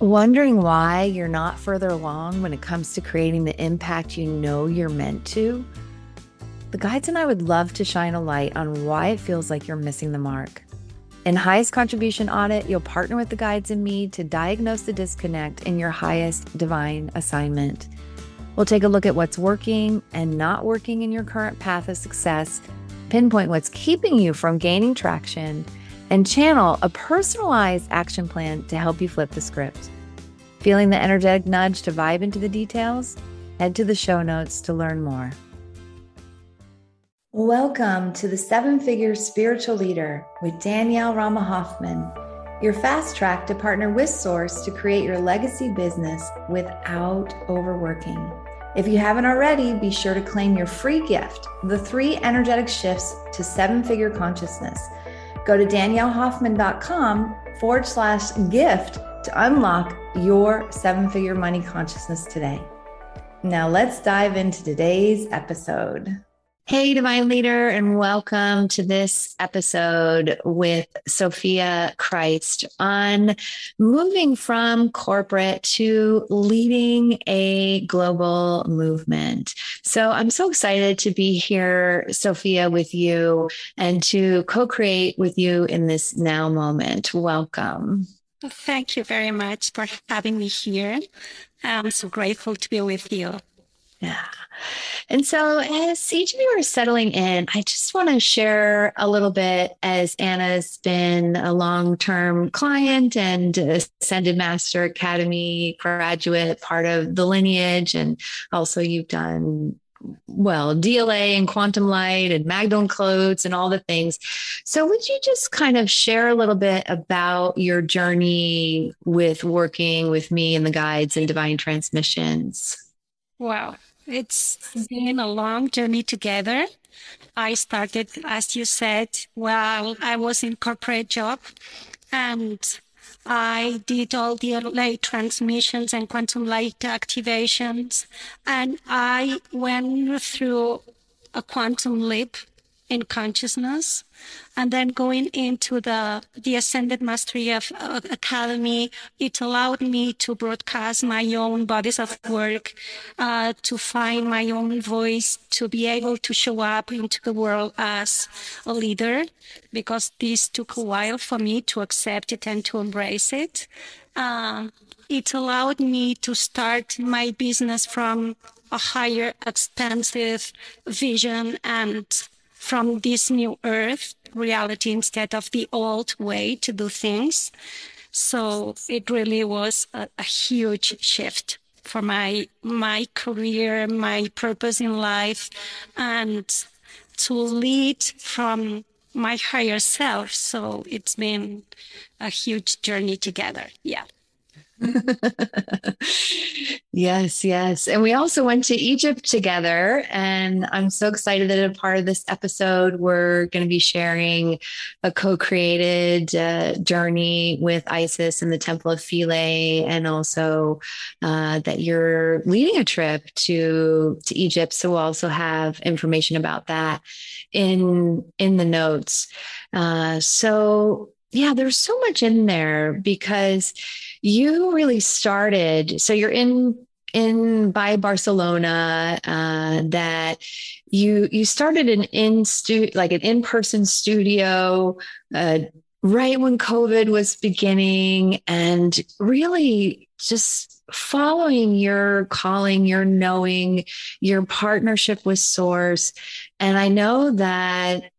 Wondering why you're not further along when it comes to creating the impact you know you're meant to? The guides and I would love to shine a light on why it feels like you're missing the mark. In Highest Contribution Audit, you'll partner with the guides and me to diagnose the disconnect in your highest divine assignment. We'll take a look at what's working and not working in your current path of success, pinpoint what's keeping you from gaining traction and channel a personalized action plan to help you flip the script. Feeling the energetic nudge to vibe into the details? Head to the show notes to learn more. Welcome to the Seven Figure Spiritual Leader with Danielle Rama Hoffman, your fast track to partner with Source to create your legacy business without overworking. If you haven't already, be sure to claim your free gift the three energetic shifts to seven figure consciousness Go to daniellehoffman.com forward slash gift to unlock your seven figure money consciousness today. Now, let's dive into today's episode. Hey, Divine Leader, and welcome to this episode with Sophia Christ on moving from corporate to leading a global movement. So I'm so excited to be here, Sophia, with you and to co create with you in this now moment. Welcome. Thank you very much for having me here. I'm so grateful to be with you. Yeah. And so, as each of you are settling in, I just want to share a little bit as Anna's been a long term client and Ascended Master Academy graduate, part of the lineage. And also, you've done well, DLA and quantum light and Magdalene Codes and all the things. So, would you just kind of share a little bit about your journey with working with me and the guides and divine transmissions? Wow. It's been a long journey together. I started, as you said, while I was in corporate job and I did all the light transmissions and quantum light activations. And I went through a quantum leap in consciousness and then going into the the ascended mastery of uh, academy. It allowed me to broadcast my own bodies of work uh, to find my own voice to be able to show up into the world as a leader because this took a while for me to accept it and to embrace it. Uh, it allowed me to start my business from a higher expansive vision and from this new earth reality instead of the old way to do things. So it really was a, a huge shift for my my career, my purpose in life, and to lead from my higher self. So it's been a huge journey together. Yeah. yes, yes. And we also went to Egypt together. And I'm so excited that a part of this episode, we're going to be sharing a co created uh, journey with Isis and the Temple of Philae, and also uh, that you're leading a trip to, to Egypt. So we'll also have information about that in in the notes. Uh, so yeah, there's so much in there because you really started. So you're in in by Barcelona uh, that you you started an in stu like an in person studio uh, right when COVID was beginning, and really just following your calling, your knowing, your partnership with Source. And I know that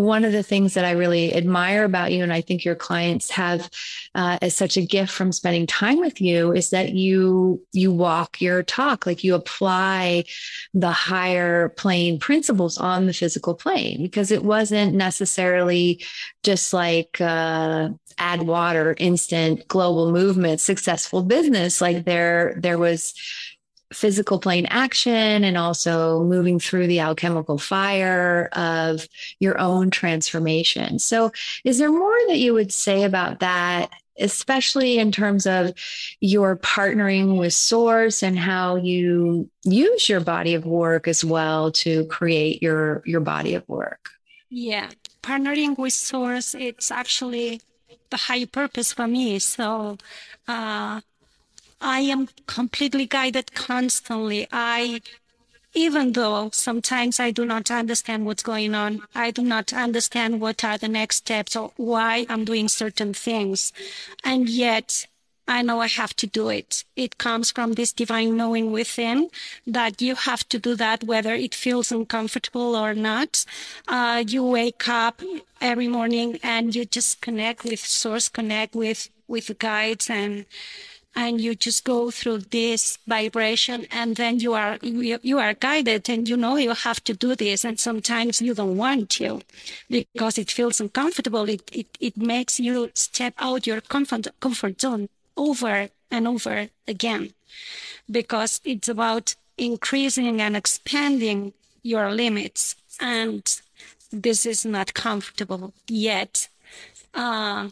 one of the things that I really admire about you, and I think your clients have uh, as such a gift from spending time with you, is that you you walk your talk, like you apply the higher plane principles on the physical plane, because it wasn't necessarily just like uh, add water, instant global movement, successful business. Like there there was physical plane action and also moving through the alchemical fire of your own transformation. So, is there more that you would say about that, especially in terms of your partnering with Source and how you use your body of work as well to create your your body of work? Yeah, partnering with Source, it's actually the high purpose for me. So, uh, I am completely guided constantly. I even though sometimes I do not understand what's going on, I do not understand what are the next steps or why I'm doing certain things. And yet I know I have to do it. It comes from this divine knowing within that you have to do that, whether it feels uncomfortable or not. Uh, you wake up every morning and you just connect with source, connect with, with guides and, and you just go through this vibration and then you are you, you, are guided and you know you have to do this and sometimes you don't want to because it feels uncomfortable. It it, it makes you step out your comfort comfort zone over and over again because it's about increasing and expanding your limits and this is not comfortable yet. Uh,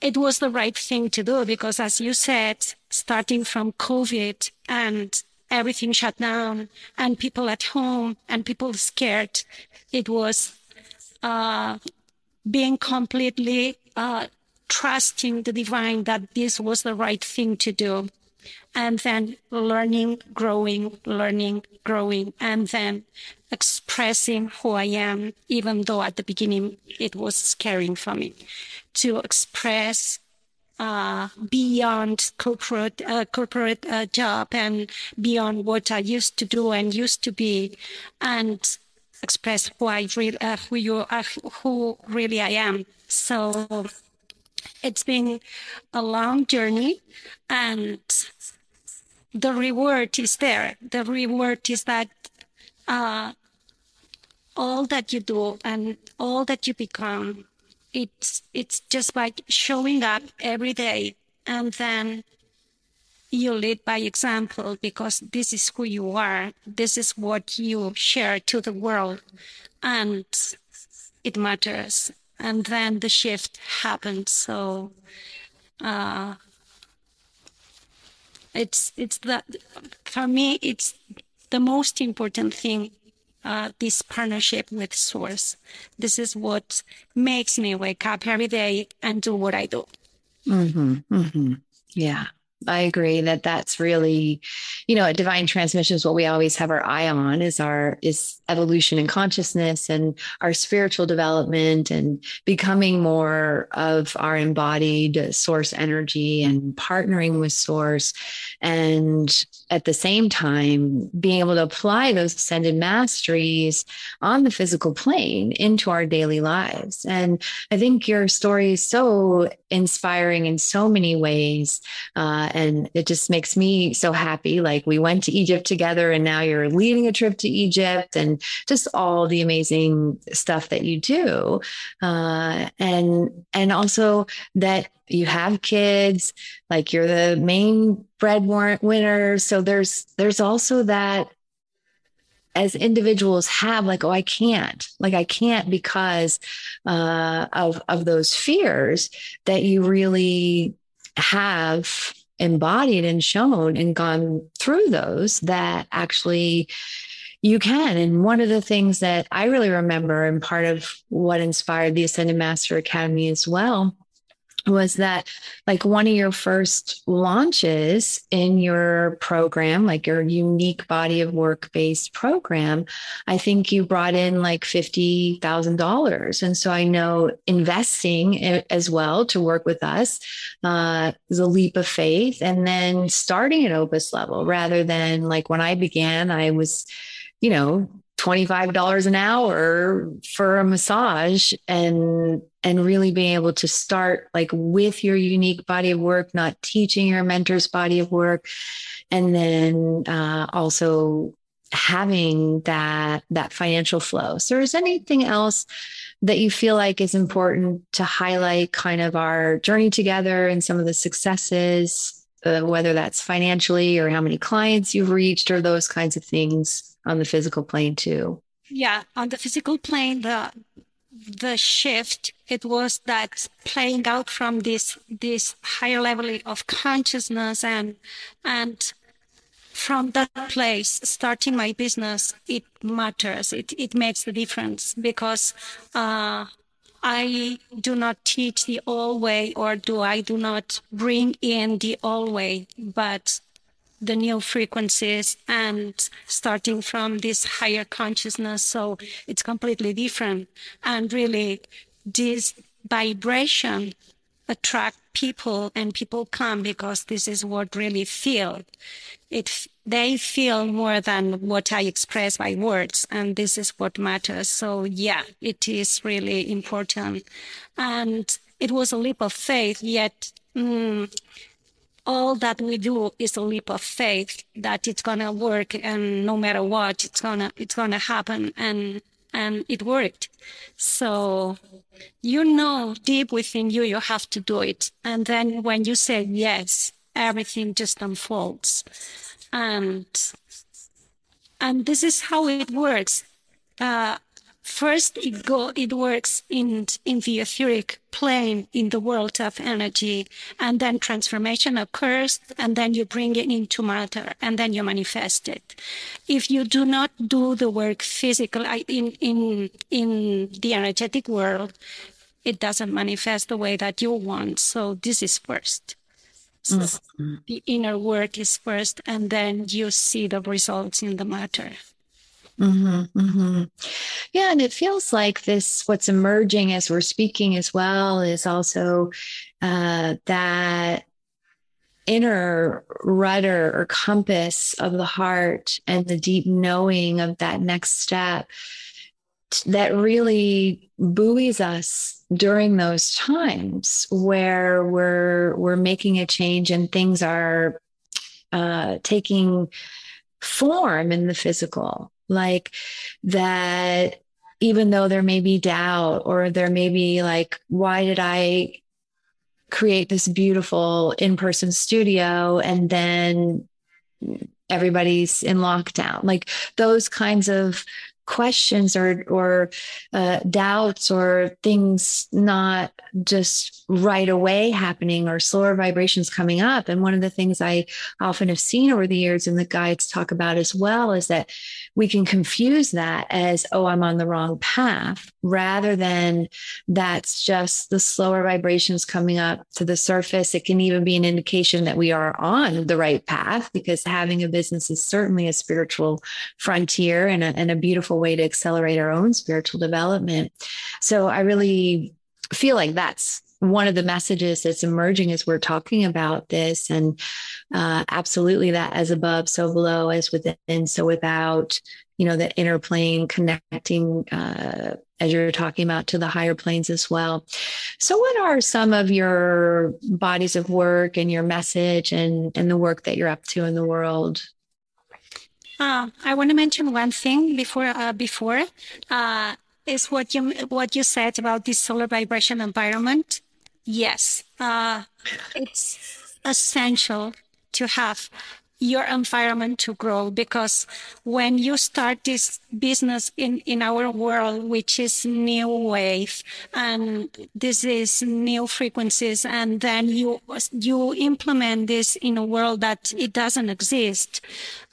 it was the right thing to do because, as you said, starting from COVID and everything shut down and people at home and people scared, it was uh, being completely uh, trusting the divine that this was the right thing to do. And then learning, growing, learning, growing, and then expressing who I am, even though at the beginning it was scaring for me to express uh, beyond corporate uh, corporate uh, job and beyond what I used to do and used to be, and express who I really uh, who you uh, who really I am. So it's been a long journey, and the reward is there. The reward is that uh, all that you do and all that you become it's it's just by showing up every day and then you lead by example because this is who you are. This is what you share to the world and it matters. And then the shift happens. So uh, it's it's that for me it's the most important thing uh, this partnership with Source. This is what makes me wake up every day and do what I do. Mm-hmm, mm-hmm. Yeah. I agree that that's really, you know, at divine transmission is what we always have our eye on is our is evolution and consciousness and our spiritual development and becoming more of our embodied source energy and partnering with source and at the same time being able to apply those ascended masteries on the physical plane into our daily lives. And I think your story is so inspiring in so many ways. Uh, and it just makes me so happy. Like we went to Egypt together and now you're leading a trip to Egypt and just all the amazing stuff that you do. Uh, and, and also that you have kids, like you're the main breadwinner. So there's, there's also that as individuals have like oh i can't like i can't because uh, of of those fears that you really have embodied and shown and gone through those that actually you can. And one of the things that I really remember, and part of what inspired the Ascended Master Academy as well, was that like one of your first launches in your program, like your unique body of work based program, I think you brought in like $50,000. And so I know investing as well to work with us uh, is a leap of faith. And then starting at Opus level rather than like when I began, I was, you know, $25 an hour for a massage and and really being able to start like with your unique body of work not teaching your mentor's body of work and then uh, also having that that financial flow. So is anything else that you feel like is important to highlight kind of our journey together and some of the successes uh, whether that's financially or how many clients you've reached or those kinds of things on the physical plane too. Yeah, on the physical plane, the the shift it was that playing out from this this higher level of consciousness and and from that place starting my business it matters it it makes the difference because uh, I do not teach the old way or do I do not bring in the old way, but the new frequencies and starting from this higher consciousness. So it's completely different. And really this vibration attract people and people come because this is what really feel. It, they feel more than what I express by words. And this is what matters. So yeah, it is really important. And it was a leap of faith, yet, mm, all that we do is a leap of faith that it's gonna work and no matter what it's gonna it's gonna happen and and it worked. So you know deep within you you have to do it. And then when you say yes everything just unfolds. And and this is how it works. Uh, first it go it works in in the etheric plane in the world of energy and then transformation occurs and then you bring it into matter and then you manifest it. If you do not do the work physically in in in the energetic world it doesn't manifest the way that you want. So this is first. So mm-hmm. the inner work is first and then you see the results in the matter Mm-hmm, mm-hmm. Yeah, and it feels like this. What's emerging as we're speaking as well is also uh, that inner rudder or compass of the heart and the deep knowing of that next step that really buoys us during those times where we're we're making a change and things are uh, taking form in the physical like that even though there may be doubt or there may be like why did i create this beautiful in-person studio and then everybody's in lockdown? Like those kinds of questions or or uh, doubts or things not just right away happening or slower vibrations coming up. And one of the things i often have seen over the years and the guides talk about as well is that we can confuse that as oh i'm on the wrong path rather than that's just the slower vibrations coming up to the surface. It can even be an indication that we are on the right path because having a business is certainly a spiritual frontier and a, and a beautiful way to accelerate our own spiritual development. So I really feel like that's one of the messages that's emerging as we're talking about this. And uh, absolutely that as above so below as within so without you know the inner plane connecting uh, as you're talking about to the higher planes as well. So what are some of your bodies of work and your message and and the work that you're up to in the world I want to mention one thing before uh, before uh, is what you what you said about this solar vibration environment. Yes, uh, it's essential to have your environment to grow because when you start this business in, in our world, which is new wave and this is new frequencies, and then you, you implement this in a world that it doesn't exist,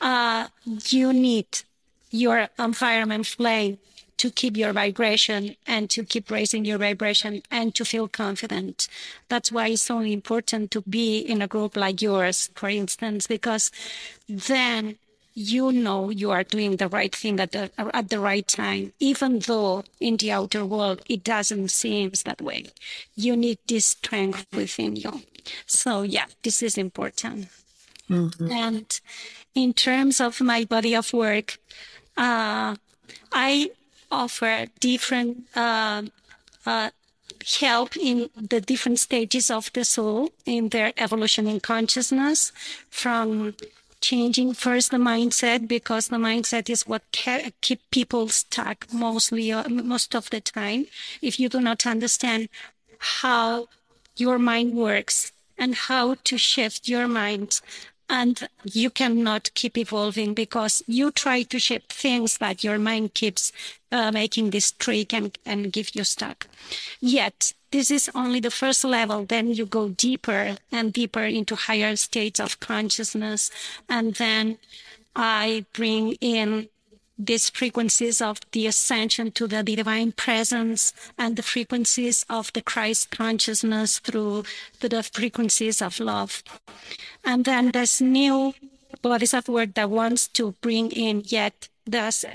uh, you need your environment flame to keep your vibration and to keep raising your vibration and to feel confident. That's why it's so important to be in a group like yours, for instance, because then you know you are doing the right thing at the at the right time, even though in the outer world it doesn't seem that way. You need this strength within you. So yeah, this is important. Mm-hmm. And in terms of my body of work, uh, I offer different uh, uh, help in the different stages of the soul in their evolution in consciousness from changing first the mindset because the mindset is what keep people stuck mostly uh, most of the time. If you do not understand how your mind works and how to shift your mind and you cannot keep evolving because you try to shape things that your mind keeps uh, making this trick and, and give you stuck. Yet this is only the first level. Then you go deeper and deeper into higher states of consciousness. And then I bring in these frequencies of the ascension to the divine presence and the frequencies of the Christ consciousness through the frequencies of love. And then this new work that wants to bring in yet thus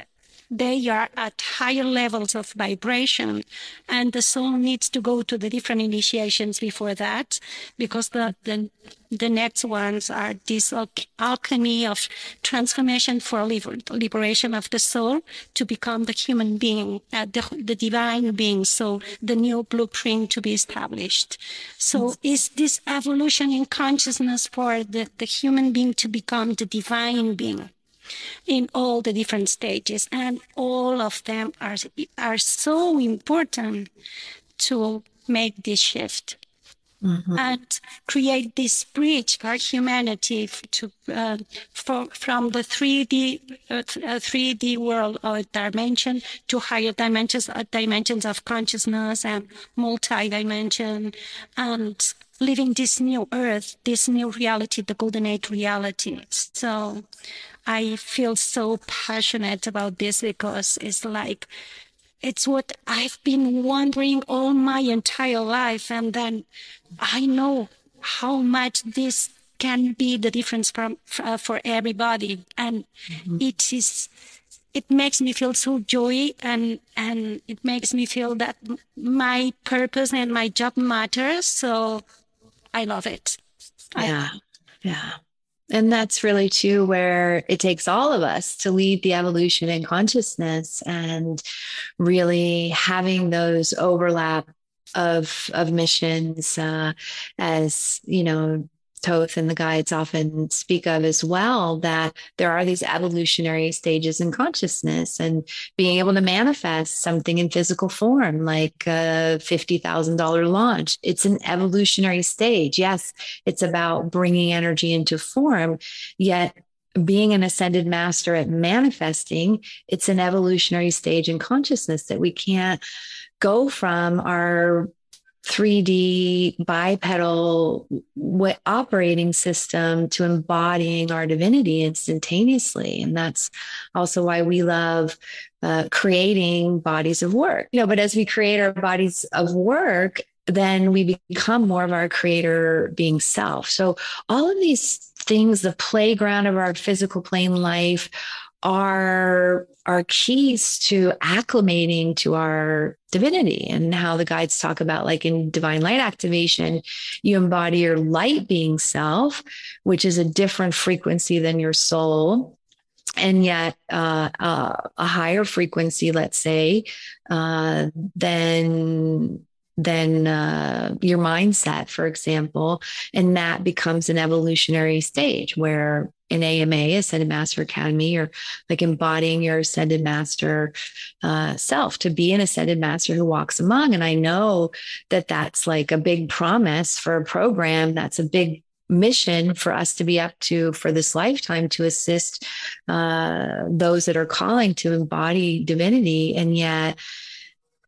they are at higher levels of vibration and the soul needs to go to the different initiations before that because the the, the next ones are this alchemy of transformation for liber- liberation of the soul to become the human being uh, the, the divine being so the new blueprint to be established. So is this evolution in consciousness for the, the human being to become the divine being in all the different stages and all of them are are so important to make this shift mm-hmm. and create this bridge for humanity to uh, for, from the 3D uh, 3D uh, world or dimension to higher dimensions uh, dimensions of consciousness and multi-dimension and living this new earth, this new reality, the golden age reality. So I feel so passionate about this because it's like, it's what I've been wondering all my entire life. And then I know how much this can be the difference from, uh, for everybody. And mm-hmm. it is, it makes me feel so joy and, and it makes me feel that my purpose and my job matters. So I love it. Yeah. I, yeah. And that's really too where it takes all of us to lead the evolution in consciousness and really having those overlap of of missions uh, as you know Thoth and the guides often speak of as well that there are these evolutionary stages in consciousness and being able to manifest something in physical form, like a $50,000 launch. It's an evolutionary stage. Yes, it's about bringing energy into form, yet being an ascended master at manifesting, it's an evolutionary stage in consciousness that we can't go from our 3D bipedal operating system to embodying our divinity instantaneously. And that's also why we love uh, creating bodies of work. You know, but as we create our bodies of work, then we become more of our creator being self. So all of these things, the playground of our physical plane life, are are keys to acclimating to our divinity and how the guides talk about like in divine light activation you embody your light being self which is a different frequency than your soul. And yet uh, uh, a higher frequency let's say uh, than than uh, your mindset, for example. And that becomes an evolutionary stage where in AMA, Ascended Master Academy, you're like embodying your Ascended Master uh, self to be an Ascended Master who walks among. And I know that that's like a big promise for a program. That's a big mission for us to be up to for this lifetime to assist uh, those that are calling to embody divinity. And yet,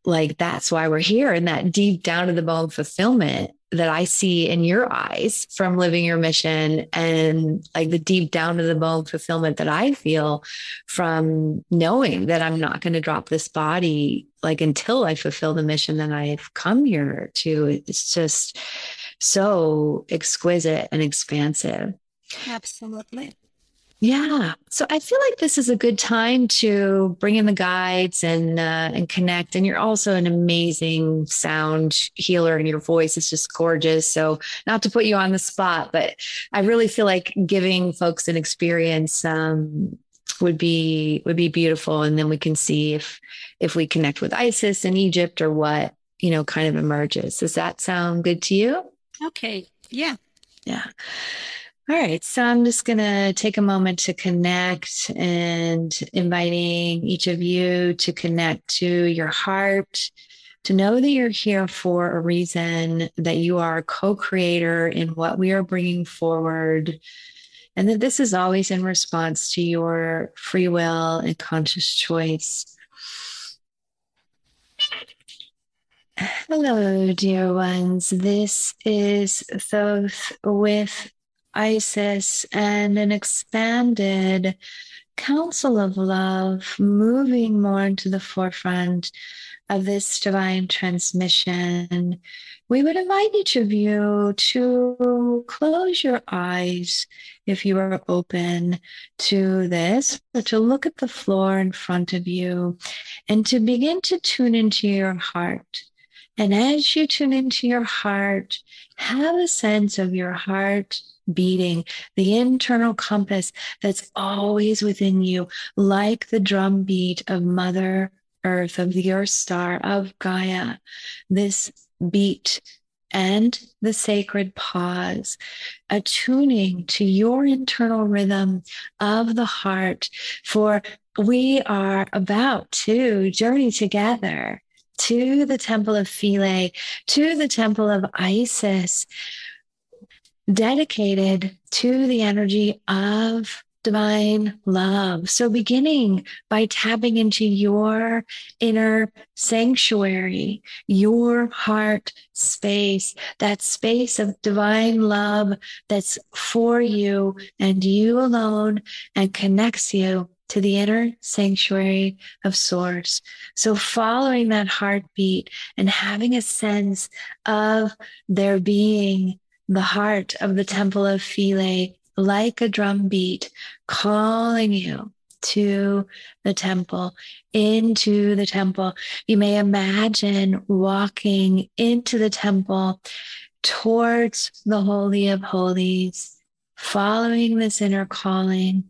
like that's why we're here and that deep down to the bone fulfillment that I see in your eyes from living your mission and like the deep down to the bone fulfillment that I feel from knowing that I'm not going to drop this body like until I fulfill the mission that I've come here to. It's just so exquisite and expansive. Absolutely. Yeah. So I feel like this is a good time to bring in the guides and uh, and connect. And you're also an amazing sound healer, and your voice is just gorgeous. So not to put you on the spot, but I really feel like giving folks an experience um, would be would be beautiful. And then we can see if if we connect with Isis in Egypt or what you know kind of emerges. Does that sound good to you? Okay. Yeah. Yeah. All right. So I'm just going to take a moment to connect and inviting each of you to connect to your heart, to know that you're here for a reason, that you are a co creator in what we are bringing forward, and that this is always in response to your free will and conscious choice. Hello, dear ones. This is Thoth with Isis and an expanded council of love moving more into the forefront of this divine transmission, we would invite each of you to close your eyes if you are open to this, to look at the floor in front of you and to begin to tune into your heart. And as you tune into your heart, have a sense of your heart beating, the internal compass that's always within you, like the drumbeat of Mother Earth, of the Earth Star, of Gaia. This beat and the sacred pause, attuning to your internal rhythm of the heart. For we are about to journey together to the temple of Philae, to the temple of Isis, dedicated to the energy of divine love. So, beginning by tapping into your inner sanctuary, your heart space, that space of divine love that's for you and you alone and connects you to the inner sanctuary of source. So, following that heartbeat and having a sense of there being the heart of the temple of Philae, like a drum beat, calling you to the temple, into the temple. You may imagine walking into the temple towards the Holy of Holies, following this inner calling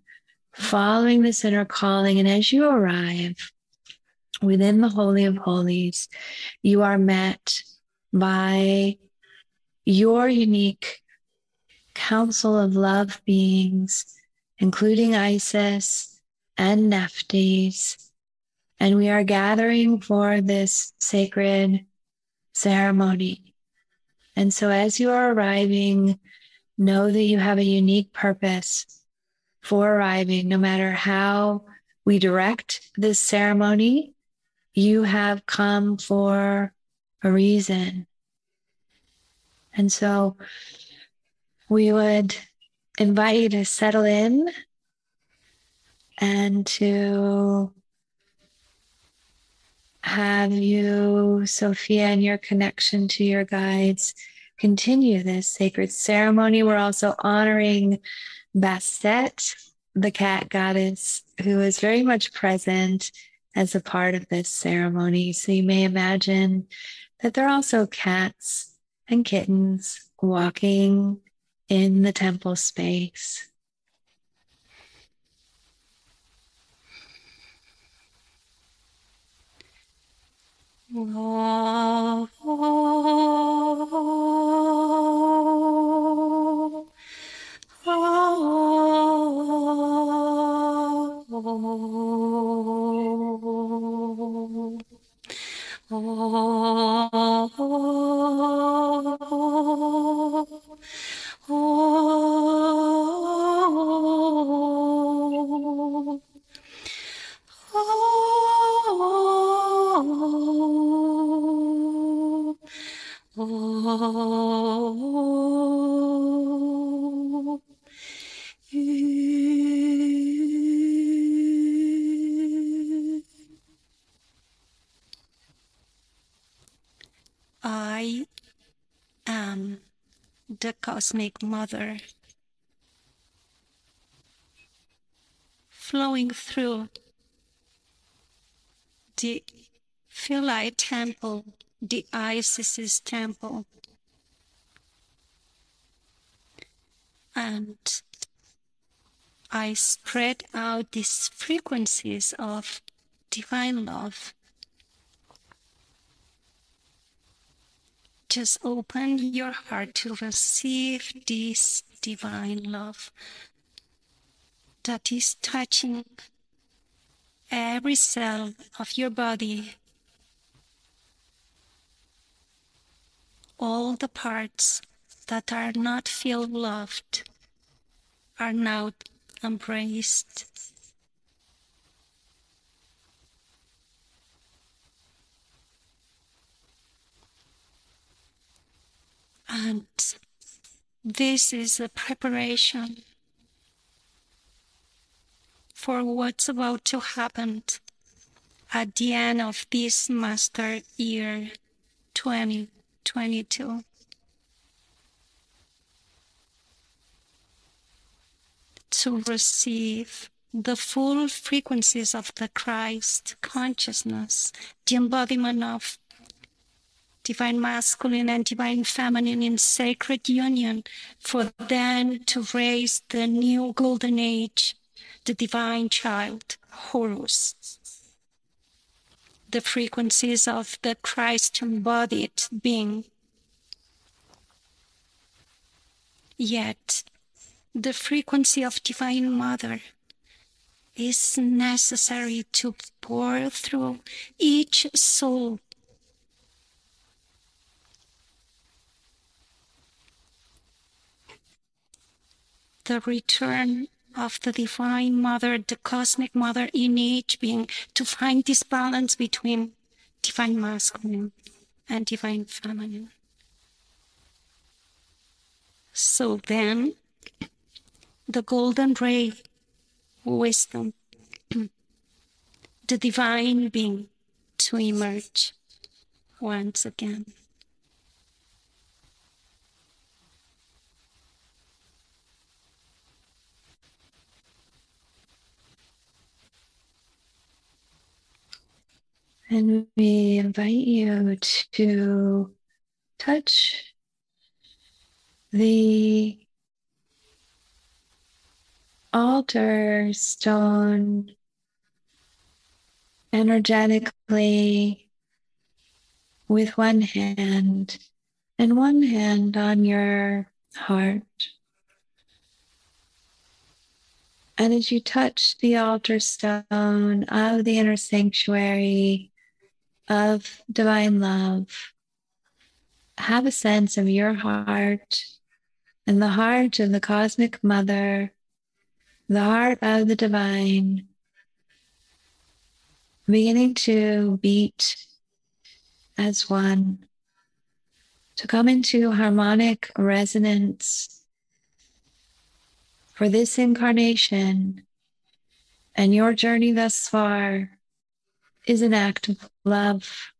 following this inner calling. And as you arrive within the Holy of Holies, you are met by your unique council of love beings, including Isis and Nephthys. And we are gathering for this sacred ceremony. And so as you are arriving, know that you have a unique purpose for arriving, no matter how we direct this ceremony, you have come for a reason. And so we would invite you to settle in and to have you, Sophia, and your connection to your guides continue this sacred ceremony. We're also honoring Bastet, the cat goddess, who is very much present as a part of this ceremony. So you may imagine that there are also cats and kittens walking in the temple space. Cosmic mother flowing through the Philae temple, the Isis temple. And I spread out these frequencies of divine love just open your heart to receive this divine love that is touching every cell of your body, all the parts that are not feel loved are now embraced And this is a preparation for what's about to happen at the end of this master year 2022. To receive the full frequencies of the Christ consciousness, the embodiment of divine masculine and divine feminine in sacred union, for then to raise the new golden age, the divine child, Horus. The frequencies of the Christ embodied being. Yet, the frequency of Divine Mother is necessary to pour through each soul the return of the Divine Mother, the Cosmic Mother in each being, to find this balance between Divine Masculine and Divine Feminine. So then, the golden ray, wisdom, the divine being to emerge once again. And we invite you to touch the altar stone energetically with one hand and one hand on your heart. And as you touch the altar stone of the inner sanctuary, of divine love, have a sense of your heart and the heart of the cosmic mother, the heart of the divine, beginning to beat as one, to come into harmonic resonance for this incarnation and your journey thus far is an act of love.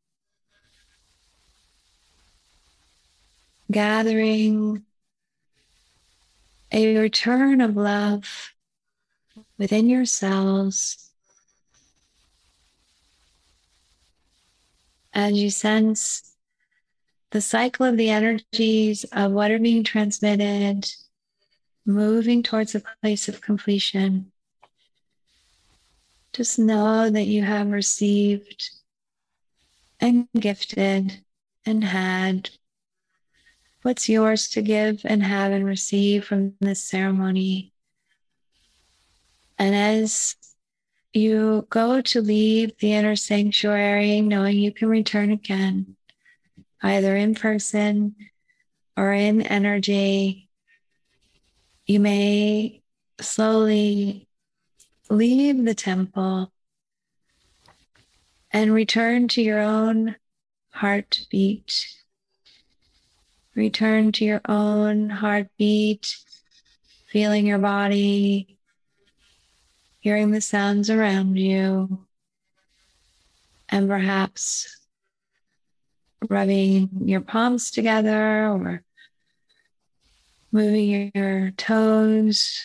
Gathering a return of love within yourselves as you sense the cycle of the energies of what are being transmitted, moving towards a place of completion. Just know that you have received and gifted and had what's yours to give and have and receive from this ceremony. And as you go to leave the inner sanctuary, knowing you can return again, either in person or in energy, you may slowly leave the temple and return to your own heartbeat. Return to your own heartbeat, feeling your body, hearing the sounds around you, and perhaps rubbing your palms together or moving your toes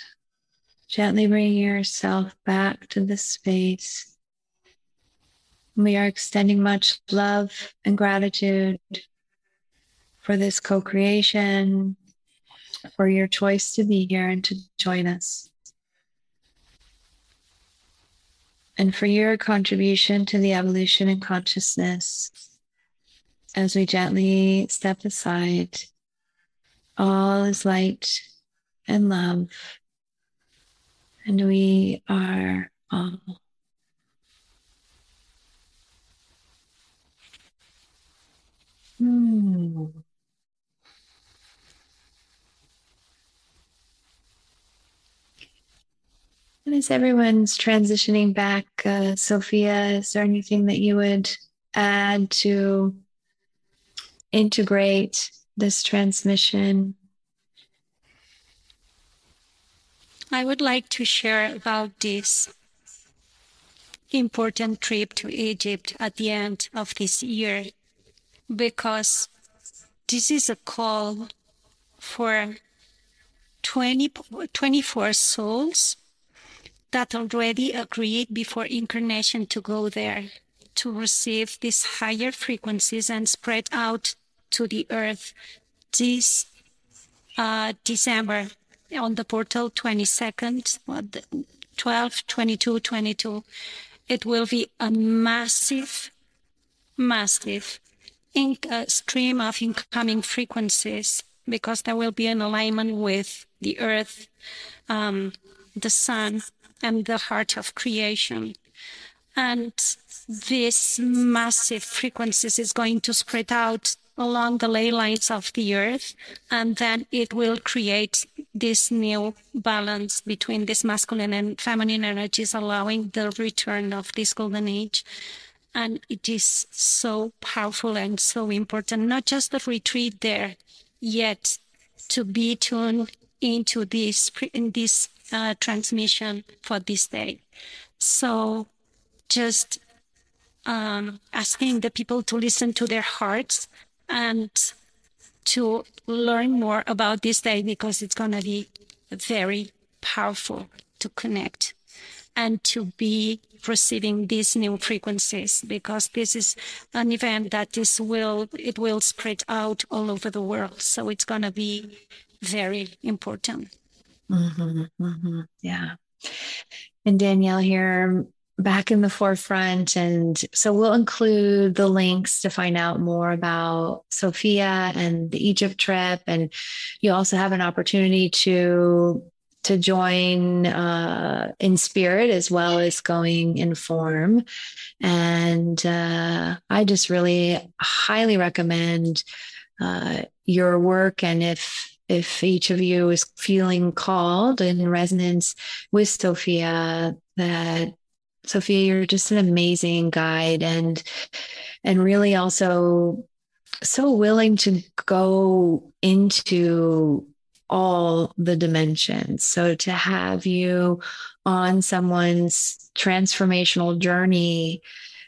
Gently bring yourself back to the space. We are extending much love and gratitude for this co creation, for your choice to be here and to join us, and for your contribution to the evolution in consciousness as we gently step aside. All is light and love and we are all hmm. And as everyone's transitioning back, uh, Sophia, is there anything that you would add to integrate this transmission I would like to share about this important trip to Egypt at the end of this year because this is a call for 20, 24 souls that already agreed before incarnation to go there to receive these higher frequencies and spread out to the earth this uh, December on the portal 22nd, 12, 22, 22. It will be a massive, massive in, uh, stream of incoming frequencies because there will be an alignment with the earth, um, the sun, and the heart of creation. And this massive frequencies is going to spread out along the ley lines of the earth, and then it will create this new balance between this masculine and feminine energies, allowing the return of this golden age. And it is so powerful and so important, not just the retreat there, yet to be tuned into this in this uh, transmission for this day. So just um, asking the people to listen to their hearts and to learn more about this day because it's going to be very powerful to connect and to be receiving these new frequencies because this is an event that is will it will spread out all over the world. So it's going to be very important. Mm-hmm, mm-hmm. yeah. And danielle here back in the forefront. And so we'll include the links to find out more about Sophia and the Egypt trip. And you also have an opportunity to to join uh, in spirit as well as going in form. And uh, I just really highly recommend uh, your work. And if if each of you is feeling called in resonance with Sophia, that Sophia, you're just an amazing guide and and really also so willing to go into all the dimensions. So to have you on someone's transformational journey,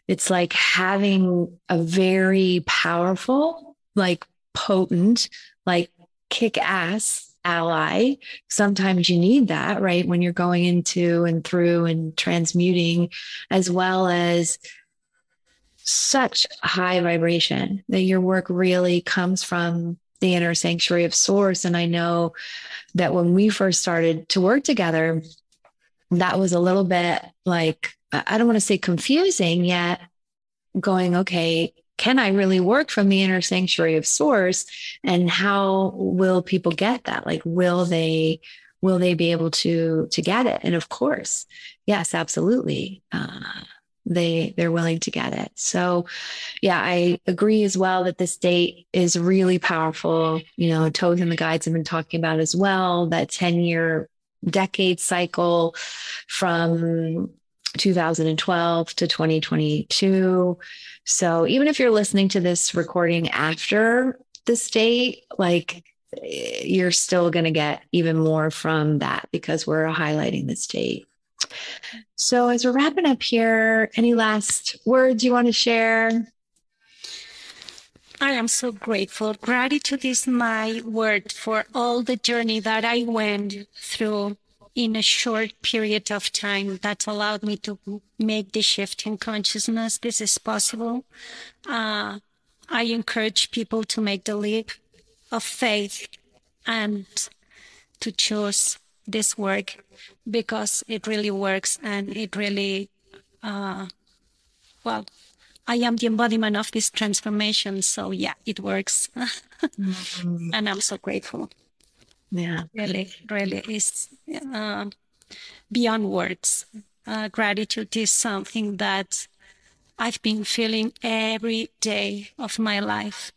it's like having a very powerful, like potent, like kick ass ally. Sometimes you need that, right? When you're going into and through and transmuting, as well as such high vibration that your work really comes from the inner sanctuary of source. And I know that when we first started to work together, that was a little bit like, I don't want to say confusing yet, going, okay, can I really work from the inner sanctuary of source? And how will people get that? Like, will they, will they be able to, to get it? And of course, yes, absolutely. Uh, they they're willing to get it so yeah i agree as well that this date is really powerful you know Thoth and the guides have been talking about as well that 10 year decade cycle from 2012 to 2022 so even if you're listening to this recording after this date, like eh, you're still going to get even more from that because we're highlighting this date. So as we're wrapping up here, any last words you want to share? I am so grateful. Gratitude is my word for all the journey that I went through in a short period of time that allowed me to make the shift in consciousness. This is possible. Uh, I encourage people to make the leap of faith and to choose this work because it really works and it really, uh, well, I am the embodiment of this transformation. So yeah, it works. mm-hmm. And I'm so grateful. Yeah. Really, really is uh, beyond words. Uh, gratitude is something that I've been feeling every day of my life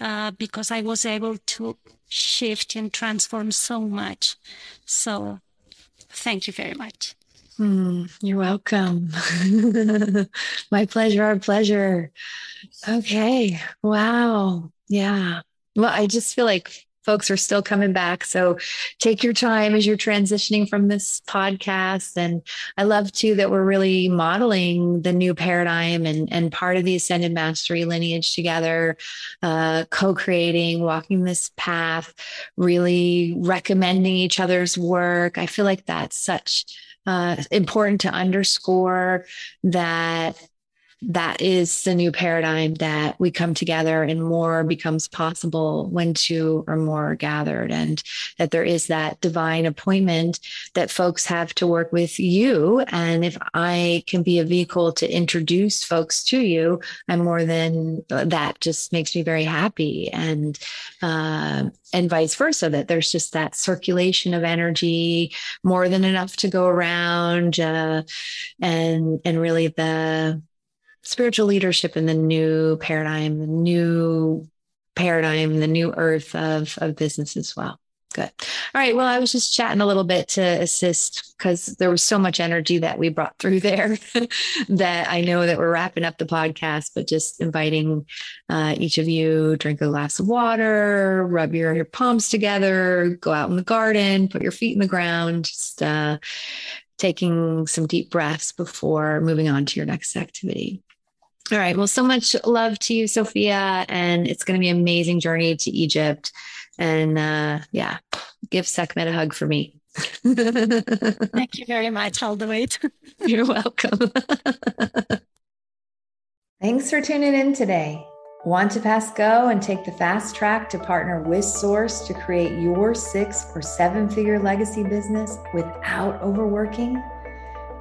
uh, because I was able to shift and transform so much. So, thank you very much. Mm, you're welcome. My pleasure, our pleasure. Okay. Wow. Yeah. Well, I just feel like folks are still coming back. So take your time as you're transitioning from this podcast. And I love too that we're really modeling the new paradigm and, and part of the Ascended Mastery lineage together, uh, co creating, walking this path, really recommending each other's work. I feel like that's such uh, important to underscore that that is the new paradigm that we come together and more becomes possible when two or more are gathered and that there is that divine appointment that folks have to work with you. And if i can be a vehicle to introduce folks to you i'm more than that just makes me very happy. And uh, and vice versa that there's just that circulation of energy more than enough to go around uh, and and really the spiritual leadership in the new paradigm, the new paradigm, the new earth of, of business as well. Good. All right. Well, I was just chatting a little bit to assist because there was so much energy that we brought through there that I know that we're wrapping up the podcast, but just inviting uh, each of you drink a glass of water, rub your, your palms together, go out in the garden, put your feet in the ground, just uh, taking some deep breaths before moving on to your next activity. All right. Well, so much love to you, Sophia. And it's going to be an amazing journey to Egypt. And uh, yeah, give Sekhmet a hug for me. Thank you very much. I'll do it. You're welcome. Thanks for tuning in today. Want to pass go and take the fast track to partner with Source to create your six or seven figure legacy business without overworking?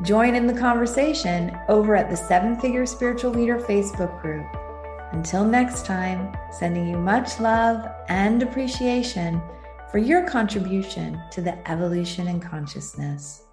Join in the conversation over at the Seven Figure Spiritual Leader Facebook group. Until next time, sending you much love and appreciation for your contribution to the evolution in consciousness.